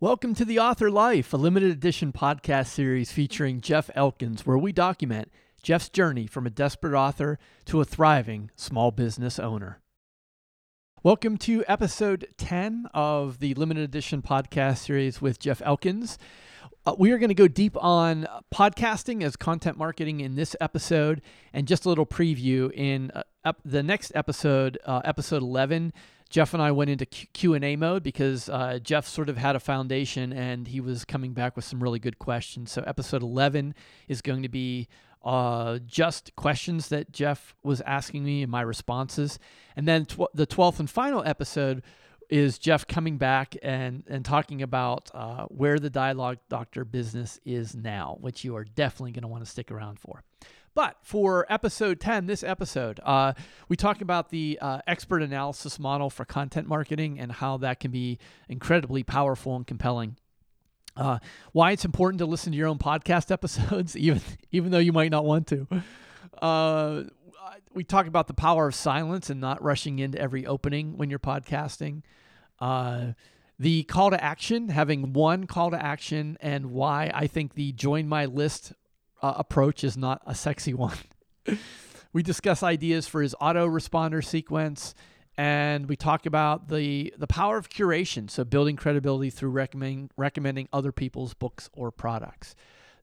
Welcome to The Author Life, a limited edition podcast series featuring Jeff Elkins, where we document Jeff's journey from a desperate author to a thriving small business owner. Welcome to episode 10 of the limited edition podcast series with Jeff Elkins. Uh, we are going to go deep on podcasting as content marketing in this episode, and just a little preview in uh, ep- the next episode, uh, episode 11. Jeff and I went into Q and A mode because uh, Jeff sort of had a foundation and he was coming back with some really good questions. So episode 11 is going to be uh, just questions that Jeff was asking me and my responses, and then tw- the 12th and final episode is Jeff coming back and and talking about uh, where the dialogue doctor business is now, which you are definitely going to want to stick around for. But for episode 10, this episode, uh, we talk about the uh, expert analysis model for content marketing and how that can be incredibly powerful and compelling. Uh, why it's important to listen to your own podcast episodes, even even though you might not want to. Uh, we talk about the power of silence and not rushing into every opening when you're podcasting. Uh, the call to action, having one call to action, and why I think the join my list uh, approach is not a sexy one. we discuss ideas for his autoresponder sequence, and we talk about the the power of curation, so building credibility through recommending recommending other people's books or products.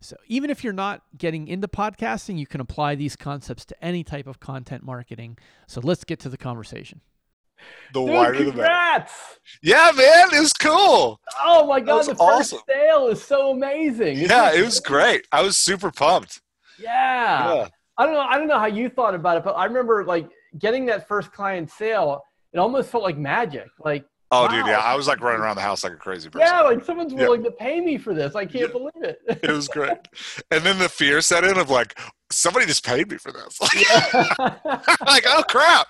So even if you're not getting into podcasting, you can apply these concepts to any type of content marketing. So let's get to the conversation. The Dude, wider the better. congrats! Yeah, man, it was cool. Oh my god, the first awesome. sale is so amazing. Isn't Yeah, it was great. I was super pumped. Yeah. Yeah. I don't know. I don't know how you thought about it, but I remember like getting that first client sale. It almost felt like magic. Like Oh, dude, yeah, I was like running around the house like a crazy person. yeah, like someone's Yeah. willing to pay me for this. I can't Yeah. believe it. It was great. And then the fear set in of like, somebody just paid me for this. like, oh crap.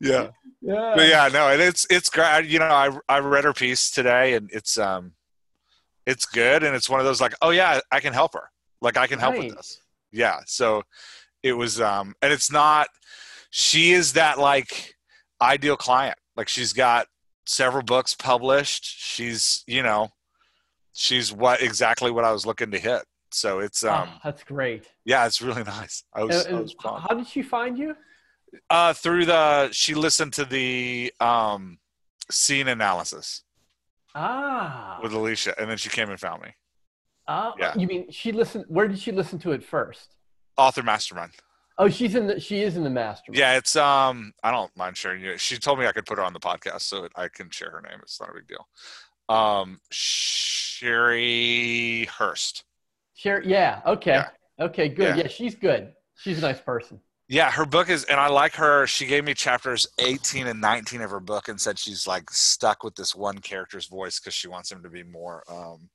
Yeah. yeah. But yeah, no, and it's it's great. You know, I I read her piece today, and it's um, it's good, and it's one of those like, oh yeah, I can help her. Like I can help with this. Yeah. So it was um, and it's not. She is that like ideal client. Like she's got several books published. She's you know, she's what exactly what I was looking to hit. So it's um, Oh, that's great. yeah, it's really nice. I was, And- I was how did she find you? Uh, through the she listened to the um scene analysis Ah. with Alicia, and then she came and found me. Ah, yeah. You mean she listened? Where did she listen to it first? Author Mastermind. Oh, she's in the. She is in the mastermind. Yeah, it's um. I don't mind sharing you. She told me I could put her on the podcast, so I can share her name. It's not a big deal. Um, Sherry Hurst. Sure. Yeah. Okay. Yeah. Okay. Good. Yeah. Yeah. She's good. She's a nice person. Yeah, her book is, and I like her. She gave me chapters 18 and 19 of her book and said she's like stuck with this one character's voice because she wants him to be more um,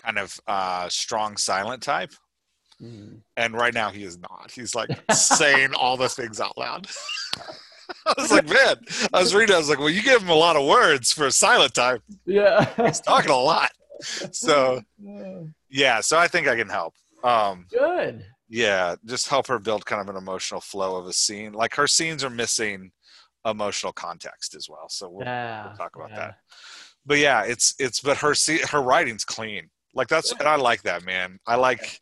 kind of uh, strong silent type. Mm. And right now he is not. He's like saying all the things out loud. I was like, man, I was reading, I was like, well, you give him a lot of words for a silent type. Yeah. He's talking a lot. So, yeah, so I think I can help. Um, good. Yeah, just help her build kind of an emotional flow of a scene. Like her scenes are missing emotional context as well. So we'll, Yeah. we'll talk about yeah. that. But yeah, it's it's but her her writing's clean. Like that's and I like that, man. I like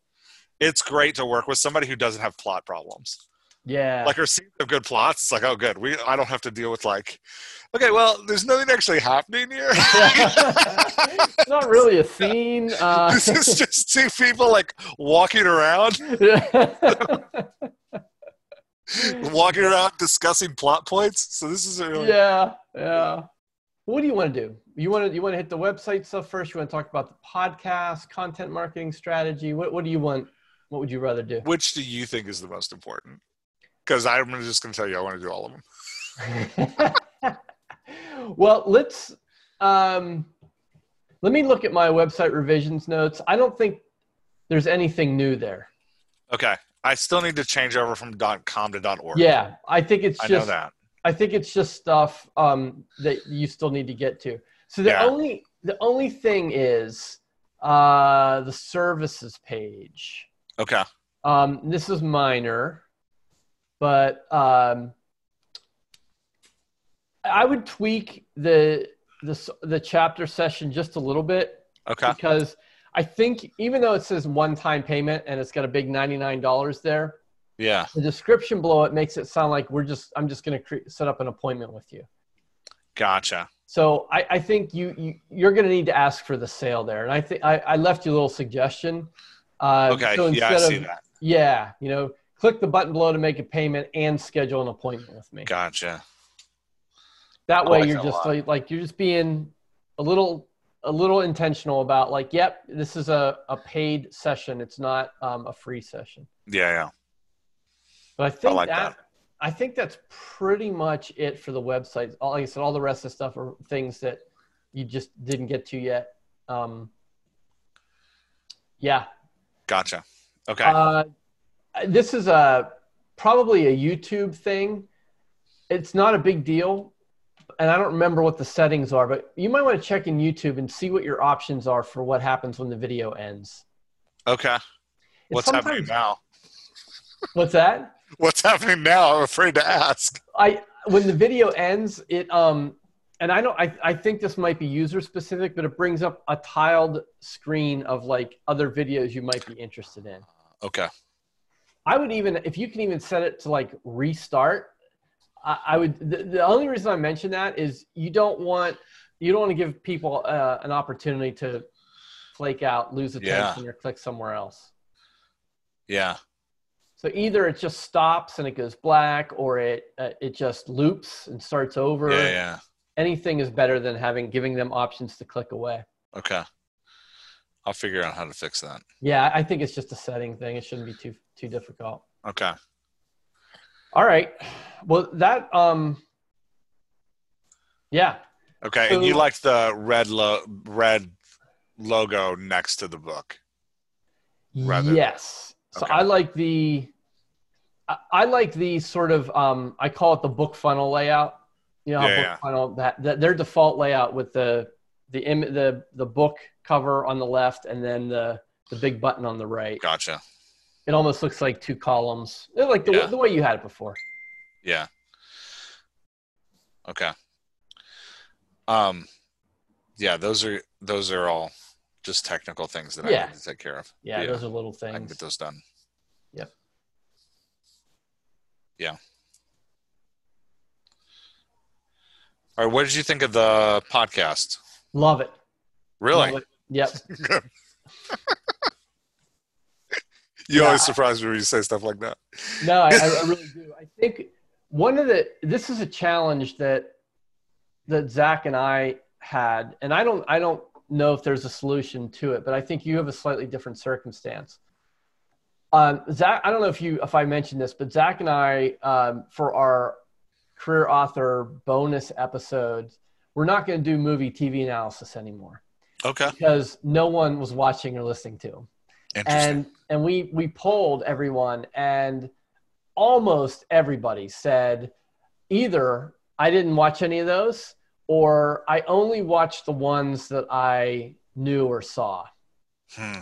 it's great to work with somebody who doesn't have plot problems. Yeah. Like her scenes have good plots. It's like, oh good. We I don't have to deal with like okay, well, there's nothing actually happening here. not really a scene. Uh, this is just two people like walking around, walking around discussing plot points. So this is really yeah. Yeah. What do you want to do? You want to you want to hit the website stuff first? You want to talk about the podcast, content marketing strategy? What What do you want? What would you rather do? which do you think is the most important? Because I'm just going to tell you, I want to do all of them. well, let's um, let me look at my website revisions notes. I don't think there's anything new there. Okay. I still need to change over from .com to .org. Yeah, I think it's I know just that. I think it's just stuff um, that you still need to get to. So the Yeah. only the only thing is uh, the services page. Okay. Um, this is minor, but um, I would tweak the this the chapter session just a little bit Okay. because I think even though it says one-time payment and it's got a big ninety-nine dollars there, Yeah. the description below it makes it sound like we're just I'm just going to cre- set up an appointment with you. Gotcha. So I, I think you, you you're going to need to ask for the sale there, and I think I, I left you a little suggestion. Uh, Okay. so yeah, I see of- that. Yeah, you know, click the button below to make a payment and schedule an appointment with me. Gotcha. That way, like you're just like, like you're just being a little a little intentional about like, yep, this is a, a paid session. It's not um, a free session. Yeah, yeah. But I think like that, that. I think that's pretty much it for the website. All, like I said, all the rest of the stuff are things that you just didn't get to yet. Um, yeah, Gotcha. Okay. Uh, this is a probably a YouTube thing. It's not a big deal, and I don't remember what the settings are, but you might want to check in YouTube and see what your options are for what happens when the video ends. okay. It's What's happening now? What's that? What's happening now? I'm afraid to ask. I when the video ends, it um, and I don't. I I think this might be user specific, but it brings up a tiled screen of like other videos you might be interested in. Okay. I would even, if you can even set it to like restart, I, I would. The, the only reason I mention that is you don't want you don't want to give people uh, an opportunity to flake out, lose Yeah. attention, or click somewhere else. Yeah. So either it just stops and it goes black, or it uh, it just loops and starts over. Yeah, yeah. Anything is better than having giving them options to click away. Okay. I'll figure out how to fix that. Yeah, I think it's just a setting thing. It shouldn't be too too difficult. Okay. All right. Well, that um. Yeah, Okay. and you So- liked the red lo- red logo next to the book. Rather- yes. So Okay. I like the, I, I like the sort of, um, I call it the book funnel layout. You know, Yeah, book yeah. funnel that, that their default layout with the the Im- the the book cover on the left and then the the big button on the right. Gotcha. It almost looks like two columns, like the Yeah. the way you had it before. Yeah. Okay. Um yeah, those are those are all just technical things that I Yeah. need to take care of. Yeah, Yeah. those are little things. I can get those done. Yep. Yeah. All right, what did you think of the podcast? Love it. Really? Love it. Yep. You Yeah, always surprise me when you say stuff like that. No, I, I really do. I think one of the this is a challenge that that Zach and I had, and I don't I don't know if there's a solution to it, but I think you have a slightly different circumstance. Um, Zach, I don't know if you if I mentioned this, but Zach and I um, for our career author bonus episodes, we're not going to do movie TV analysis anymore Okay. because no one was watching or listening to them Interesting. and and we we polled everyone and almost everybody said either i didn't watch any of those or i only watched the ones that i knew or saw Hmm.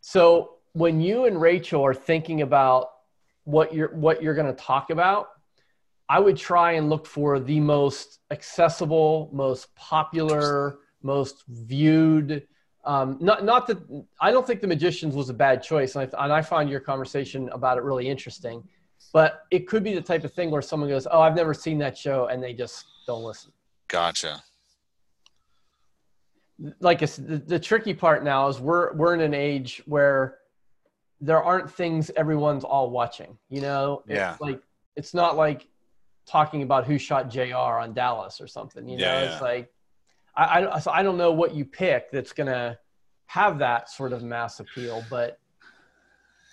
so when you and rachel are thinking about what you're what you're going to talk about i would try and look for the most accessible most popular most viewed um, not not that I don't think the magicians was a bad choice, and I, and I found your conversation about it really interesting. But it could be the type of thing where someone goes, "Oh, I've never seen that show," and they just don't listen. Gotcha. Like I said, the, the tricky part now is we're we're in an age where there aren't things everyone's all watching. You know, It's Yeah. like it's not like talking about who shot J.R. on Dallas or something. You know, Yeah, it's like I, I so I don't know what you pick that's gonna have that sort of mass appeal, but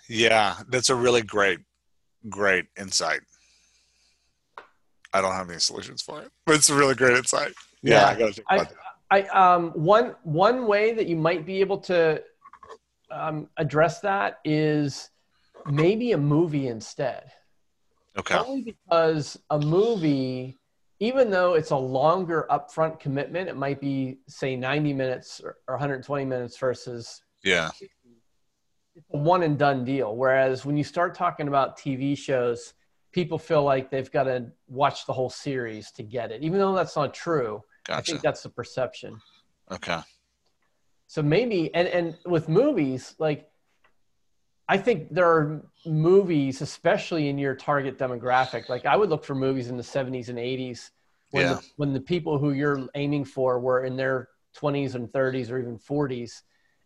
Yeah, that's a really great, great insight. I don't have any solutions for it, but it's a really great insight. Yeah, Yeah. I I, that. I um one one way that you might be able to um, address that is maybe a movie instead. Okay. Only because a movie, even though it's a longer upfront commitment, it might be say 90 minutes or, or 120 minutes versus Yeah. it's a one and done deal. Whereas when you start talking about TV shows, people feel like they've got to watch the whole series to get it, even though that's not true. I think that's the perception. Okay. So maybe and and with movies, like I think there are movies, especially in your target demographic. Like I would look for movies in the 70s and 80s when Yeah. the, when the people who you're aiming for were in their 20s and 30s or even 40s,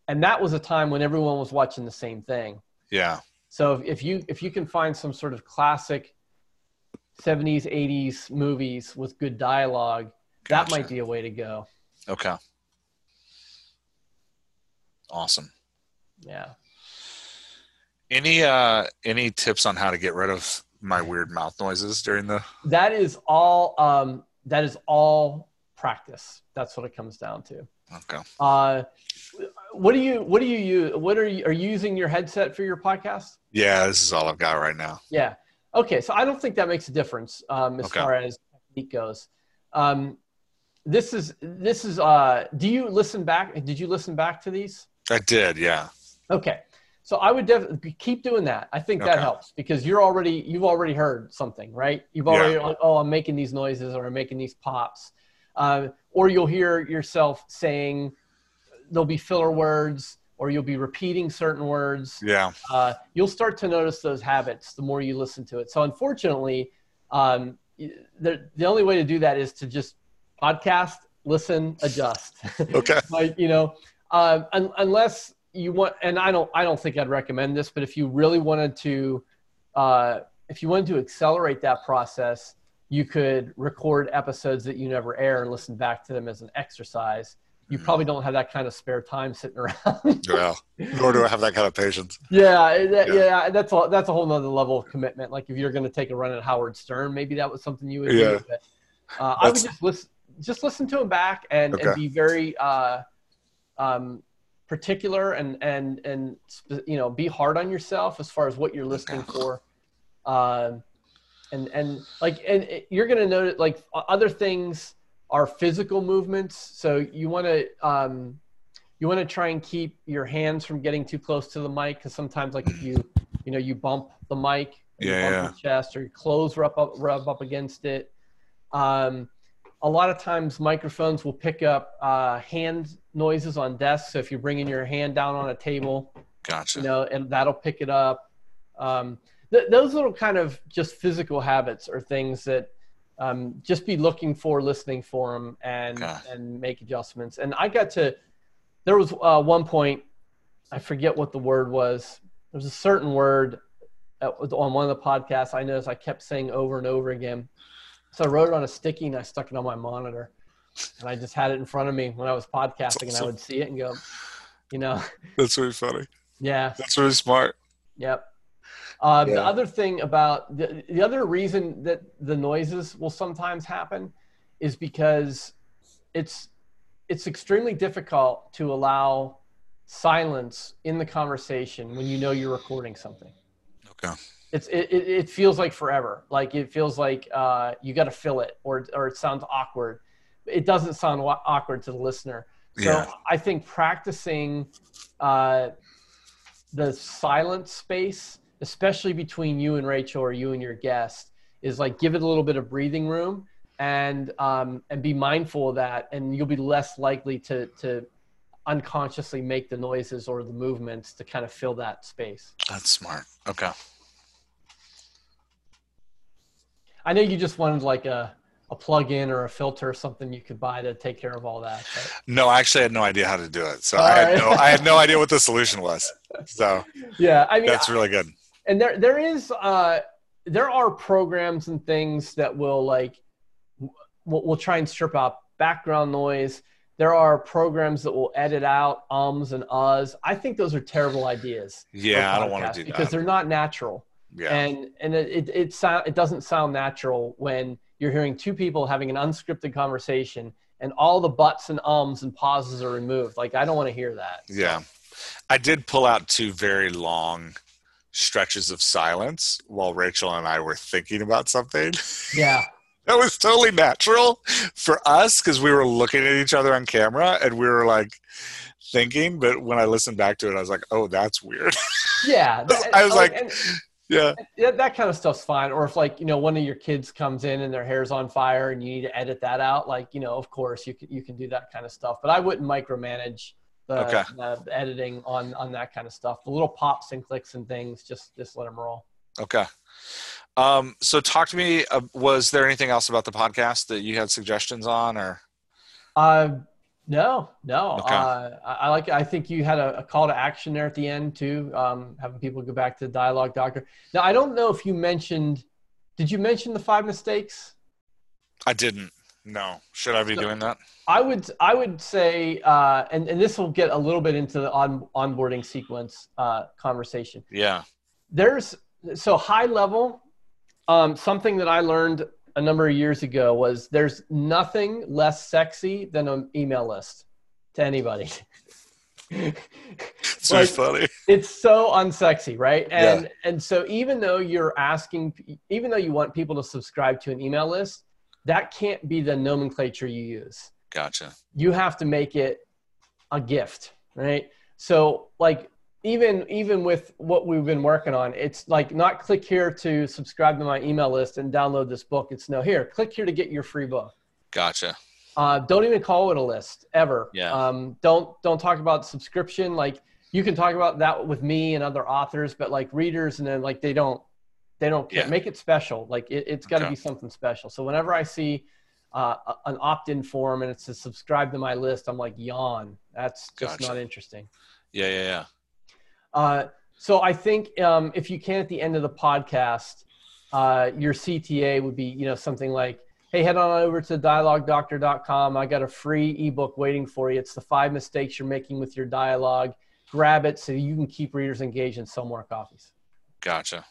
and that was a time when everyone was watching the same thing. Yeah. So if, if you if you can find some sort of classic 70s 80s movies with good dialogue, that might be a way to go. Okay. Awesome. Yeah. Any uh any tips on how to get rid of my weird mouth noises during the that is all um, that is all practice that's what it comes down to Okay. uh, what do you what do you use what are you are you using your headset for your podcast Yeah, this is all I've got right now. yeah okay so i don't think that makes a difference um, as Okay. far as technique goes um, this is this is uh, do you listen back did you listen back to these I did, yeah. Okay. So I would definitely keep doing that. I think that Okay. helps because you're already you've already heard something, right? You've Yeah. already like, oh, I'm making these noises or I'm making these pops, uh, or you'll hear yourself saying there'll be filler words or you'll be repeating certain words. Yeah. Uh, you'll start to notice those habits the more you listen to it. So unfortunately, um, the the only way to do that is to just podcast, listen, adjust. Okay. like you know uh, un- unless you want and i don't i don't think i'd recommend this but if you really wanted to uh, if you wanted to accelerate that process you could record episodes that you never air and listen back to them as an exercise you Mm. probably don't have that kind of spare time sitting around Well, nor do I have that kind of patience. yeah, that, Yeah. yeah, that's a, that's a whole nother level of commitment. Like if you're going to take a run at Howard Stern, maybe that was something you would Yeah. do. But, uh, I would just listen, just listen to him back and, and be very uh, um, particular and and and you know be hard on yourself as far as what you're listening for. Um, and and like and it- you're going to notice like other things are physical movements. So you want to um, you want to try and keep your hands from getting too close to the mic because sometimes like if you you know you bump the mic Yeah, bump yeah. your chest or your clothes rub up rub up against it um, a lot of times microphones will pick up uh, hand noises on desks. So if you're bringing your hand down on a table Gotcha. you know and that'll pick it up. Um, th- those little kind of just physical habits are things that um, just be looking for listening for them and and make adjustments. And i got to there was uh, one point i forget what the word was. There was a certain word that was on one of the podcasts i noticed i kept saying over and over again so i wrote it on a sticky and i stuck it on my monitor and i just had it in front of me when i was podcasting and i would see it and go you know That's really funny. yeah That's really smart. Yep. Uh, Yeah. The other thing about the, the other reason that the noises will sometimes happen is because it's it's extremely difficult to allow silence in the conversation when you know you're recording something. Okay. It's it, it, feels like forever. Like it feels like uh, you got to fill it, or or it sounds awkward. It doesn't sound wa- awkward to the listener. So Yeah. I think practicing uh, the silent space, especially between you and Rachel or you and your guest, is like give it a little bit of breathing room and um, and be mindful of that, and you'll be less likely to to unconsciously make the noises or the movements to kind of fill that space. That's smart. Okay. I know you just wanted like a a plug-in or a filter or something you could buy to take care of all that. But No, I actually had no idea how to do it. So All I had right. no I had no idea what the solution was. So yeah, I mean, that's really good. and there there is uh there are programs and things that will like will, will try and strip out background noise there are programs that will edit out ums and uhs i think those are terrible ideas Yeah, I don't want to do that because they're not natural Yeah. and and it it, it, sound, it doesn't sound natural when you're hearing two people having an unscripted conversation and all the buts and ums and pauses are removed like i don't want to hear that Yeah. I did pull out two very long stretches of silence while Rachel and I were thinking about something. yeah that was totally natural for us because we were looking at each other on camera and we were like thinking. But when I listened back to it, I was like, oh, that's weird. yeah I was like- and- Yeah. yeah, that kind of stuff's fine. Or if like you know one of your kids comes in and their hair's on fire and you need to edit that out, like you know, of course you can you can do that kind of stuff. But I wouldn't micromanage the, Okay. the editing on on that kind of stuff. The little pops and clicks and things, just just let them roll. Okay. Um, so talk to me. Uh, was there anything else about the podcast that you had suggestions on, or Uh, no, no. Okay. Uh, I, I like. I think you had a, a call to action there at the end too, um, having people go back to the dialogue doctor. Now I don't know if you mentioned. Did you mention the five mistakes? I didn't? No. Should I be So- doing that? I would I would say, uh, and and this will get a little bit into the on, onboarding sequence uh, conversation. Yeah. There's so high level. Um, something that I learned a number of years ago was there's nothing less sexy than an email list to anybody. It's Like- funny. it's so unsexy, right? And and so even though you're asking, even though you want people to subscribe to an email list, that can't be the nomenclature you use. Gotcha. you have to make it a gift right so like even even with what we've been working on it's like not click here to subscribe to my email list and download this book it's no here click here to get your free book Gotcha. uh, don't even call it a list ever Yeah. um, don't don't talk about subscription like you can talk about that with me and other authors but like readers and then like they don't they don't care. Yeah. make it special like it, it's got to Okay. be something special so whenever i see uh, an opt-in form and it says subscribe to my list i'm like yawn that's just Gotcha. not interesting Yeah. Yeah. Yeah. Uh, so I think um, if you can at the end of the podcast, uh, your CTA would be, you know, something like, hey, head on over to dialoguedoctor.com. I got a free ebook waiting for you. It's the five mistakes you're making with your dialogue. Grab it so you can keep readers engaged and sell more copies. Gotcha.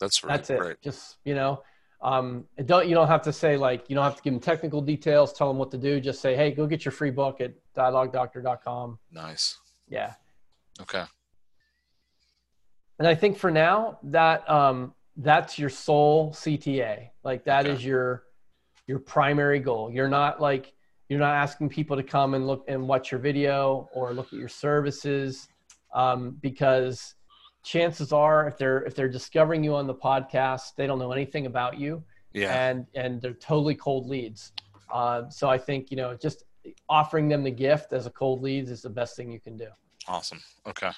That's really That's it. great. Just, you know, um, don't, you don't have to say like, you don't have to give them technical details, tell them what to do. Just say, hey, go get your free book at dialoguedoctor.com. Nice. Yeah. Okay. And I think for now that um, that's your sole CTA. Like that is Okay. your your primary goal. You're not like you're not asking people to come and look and watch your video or look at your services um, because chances are if they're if they're discovering you on the podcast, they don't know anything about you Yeah. and and they're totally cold leads. Uh, so I think you know just offering them the gift as a cold leads is the best thing you can do. Awesome. Okay.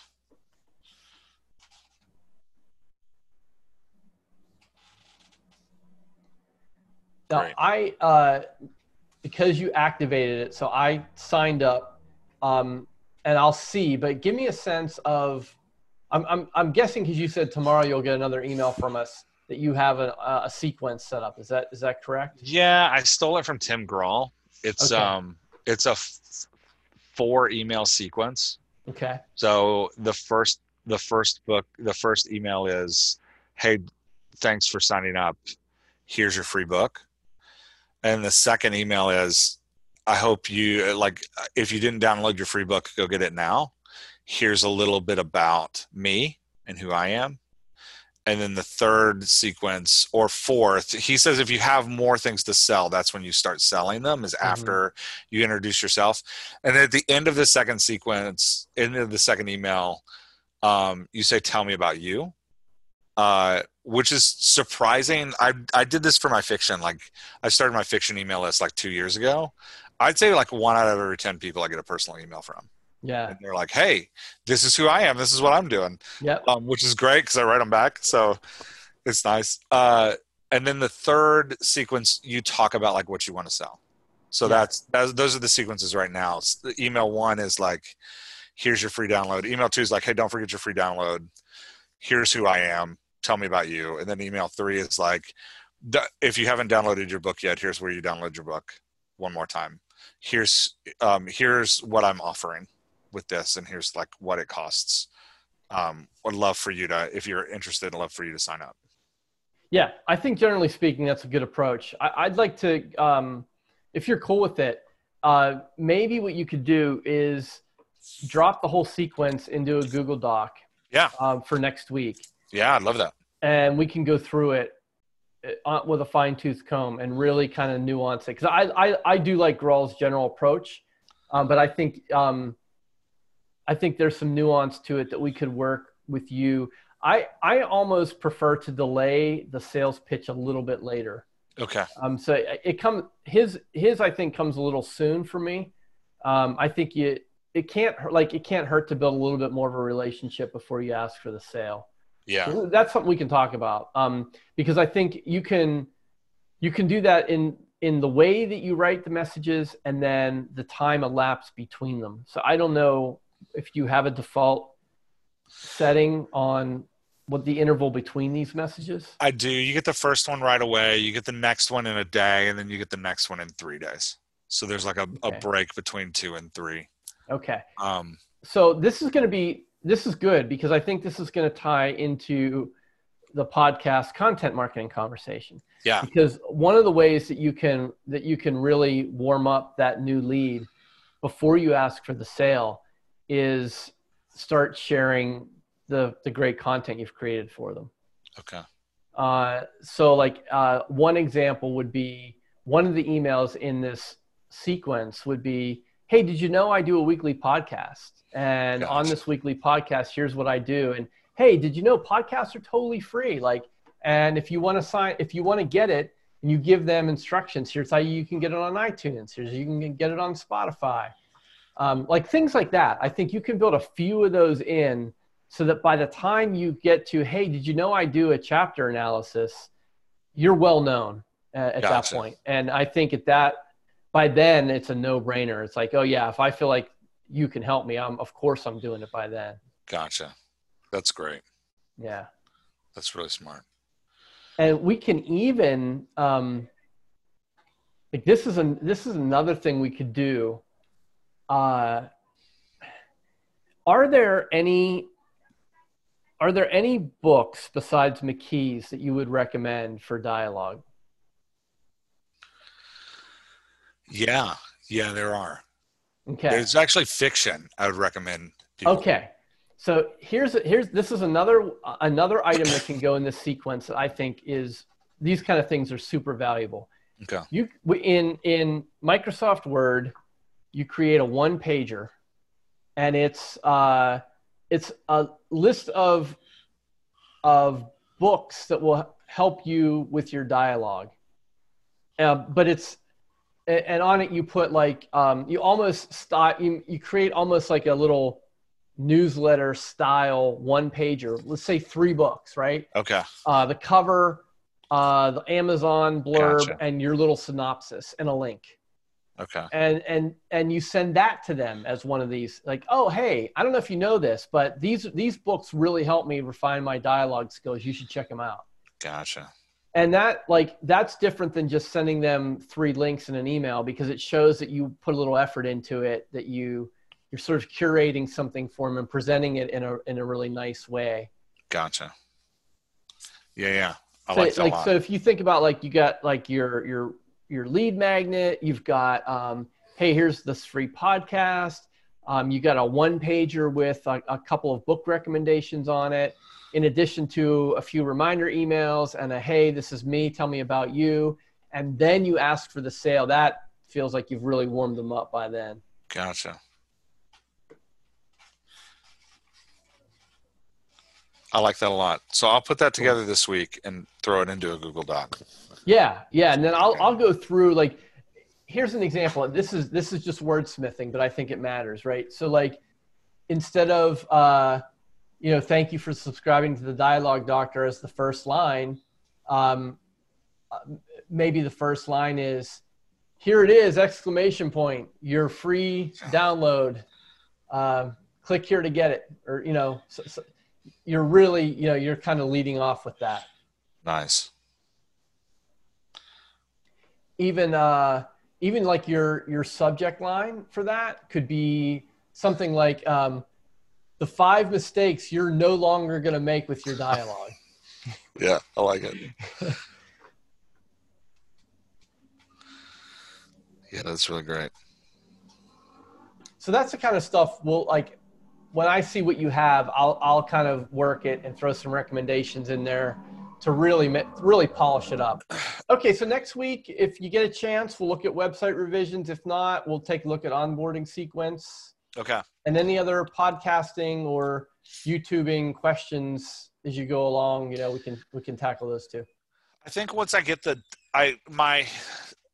Now Great. I uh, because you activated it, so I signed up, um, and I'll see. But give me a sense of, I'm I'm, I'm guessing because you said tomorrow you'll get another email from us that you have a, a sequence set up. Is that is that correct? Yeah, I stole it from Tim Grahl. It's Okay. um, it's a f- four email sequence. Okay. So the first the first book the first email is, "Hey, thanks for signing up. Here's your free book." And the second email is, "I hope you like if you didn't download your free book, go get it now. Here's a little bit about me and who I am." And then the third sequence or fourth, he says if you have more things to sell, that's when you start selling them, is Mhm. after you introduce yourself. And at the end of the second sequence, end of the second email, um, you say, "Tell me about you," uh, which is surprising. I I did this for my fiction. Like I started my fiction email list like two years ago. I'd say like one out of every ten people I get a personal email from, Yeah. and they're like, "Hey, this is who I am. This is what I'm doing," Yep. um, which is great because I write them back. So it's nice. Uh, and then the third sequence, you talk about like what you want to sell. So Yeah. that's, that's those are the sequences right now. S- the email one is like, here's your free download. Email two is like, hey, don't forget your free download. Here's who I am. Tell me about you. And then email three is like, if you haven't downloaded your book yet, here's where you download your book. One more time. Here's um, here's what I'm offering with this, and here's like what it costs. Um, would love for you to, if you're interested, I'd love for you to sign up. Yeah, I think generally speaking, that's a good approach. I, I'd like to, um, if you're cool with it, uh, maybe what you could do is drop the whole sequence into a Google Doc. Yeah. Um, for next week, Yeah, I'd love that. and we can go through it uh, with a fine tooth comb and really kind of nuance it. Because I, I, I do like Grahl's general approach, um, but I think um, I think there's some nuance to it that we could work with you. I I almost prefer to delay the sales pitch a little bit later. Okay. Um, so it, it comes his his I think comes a little soon for me. Um, I think you it can't like it can't hurt to build a little bit more of a relationship before you ask for the sale. Yeah. That's something we can talk about um, because I think you can you can do that in in the way that you write the messages and then the time elapsed between them. So I don't know if you have a default setting on what the interval between these messages. I do. You get the first one right away. You get the next one in a day, and then you get the next one in three days. So there's like a, Okay. a break between two and three. Okay. Um, so this is going to be this is good because i think this is going to tie into the podcast content marketing conversation yeah. because one of the ways that you can that you can really warm up that new lead before you ask for the sale is start sharing the the great content you've created for them Okay. uh, so like uh, one example would be one of the emails in this sequence would be hey did you know i do a weekly podcast? And on this weekly podcast here's what i do. And hey did you know podcasts are totally free? Like and if you want to sign if you want to get it and you give them instructions here's how you can get it on itunes here's how you can get it on spotify. Um, like things like that. I think you can build a few of those in so that by the time you get to hey did you know i do a chapter analysis you're well known uh, at that Gotcha. point. And i think at that by then it's a no-brainer it's like oh yeah if i feel like you can help me i'm of course i'm doing it by then Gotcha. That's great. yeah That's really smart. and we can even um, like this is an this is another thing we could do uh, are there any are there any books besides mckee's that you would recommend for dialogue Yeah. Yeah, there are. okay There's actually fiction I would recommend. People. Okay. So here's here's this is another another item that can go in this sequence that I think is these kind of things are super valuable. Okay. You in in Microsoft Word, you create a one pager, and it's uh, it's a list of of books that will help you with your dialogue. Uh, but it's and on it you put like um, you almost start you, you create almost like a little newsletter style one pager. Let's say three books, right? Okay. uh, the cover, uh, the Amazon blurb, Gotcha. and your little synopsis and a link. Okay. And and and you send that to them as one of these, like, oh hey, I don't know if you know this, but these these books really help me refine my dialogue skills. You should check them out. Gotcha. And that like that's different than just sending them three links in an email because it shows that you put a little effort into it, that you you're sort of curating something for them and presenting it in a in a really nice way. Gotcha. Yeah, yeah. I so, like that a like lot. so if you think about like you got like your your your lead magnet you've got um, hey here's this free podcast um, you got a one pager with a, a couple of book recommendations on it in addition to a few reminder emails and a hey this is me tell me about you and then you ask for the sale that feels like you've really warmed them up by then Gotcha. I like that a lot. So I'll put that together this week and throw it into a Google Doc. Yeah, yeah, and then I'll I'll go through like here's an example. This is this is just wordsmithing, but I think it matters, right? So like instead of uh, you know, thank you for subscribing to the Dialogue Doctor as the first line, um, uh, maybe the first line is here it is exclamation point your free download. Uh, click here to get it or you know so, so you're really you know you're kind of leading off with that. Nice. even uh, even like your your subject line for that could be something like um, the five mistakes you're no longer going to make with your dialogue. Yeah, I like it. yeah, that's really great. so that's the kind of stuff we'll like when I see what you have, I'll I'll kind of work it and throw some recommendations in there to really really polish it up. Okay, so next week, if you get a chance, we'll look at website revisions. If not, we'll take a look at onboarding sequence. Okay. and any other podcasting or YouTubing questions as you go along, you know, we can we can tackle those too. I think once I get the I my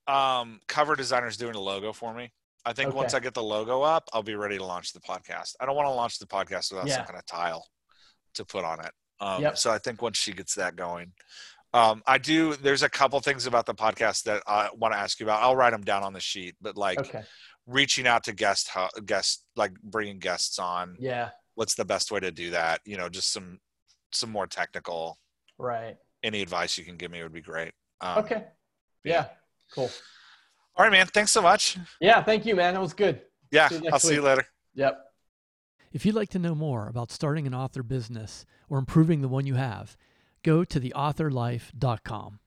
um, cover designer is doing a logo for me. I think once I get the logo up, I'll be ready to launch the podcast. I don't want to launch the podcast without Yeah. some kind of tile to put on it. Um, Yep. So I think once she gets that going, um, I do. There's a couple things about the podcast that I want to ask you about. I'll write them down on the sheet, but like Okay. Reaching out to guest ho- guests, like bringing guests on. Yeah. What's the best way to do that? You know, just some some more technical. Right. Any advice you can give me would be great. Um, Okay. Yeah. Cool. All right, man. Thanks so much. Yeah. Thank you, man. That was good. Yeah, See I'll next see you later. Yep. If you'd like to know more about starting an author business or improving the one you have, go to theauthorlife.com.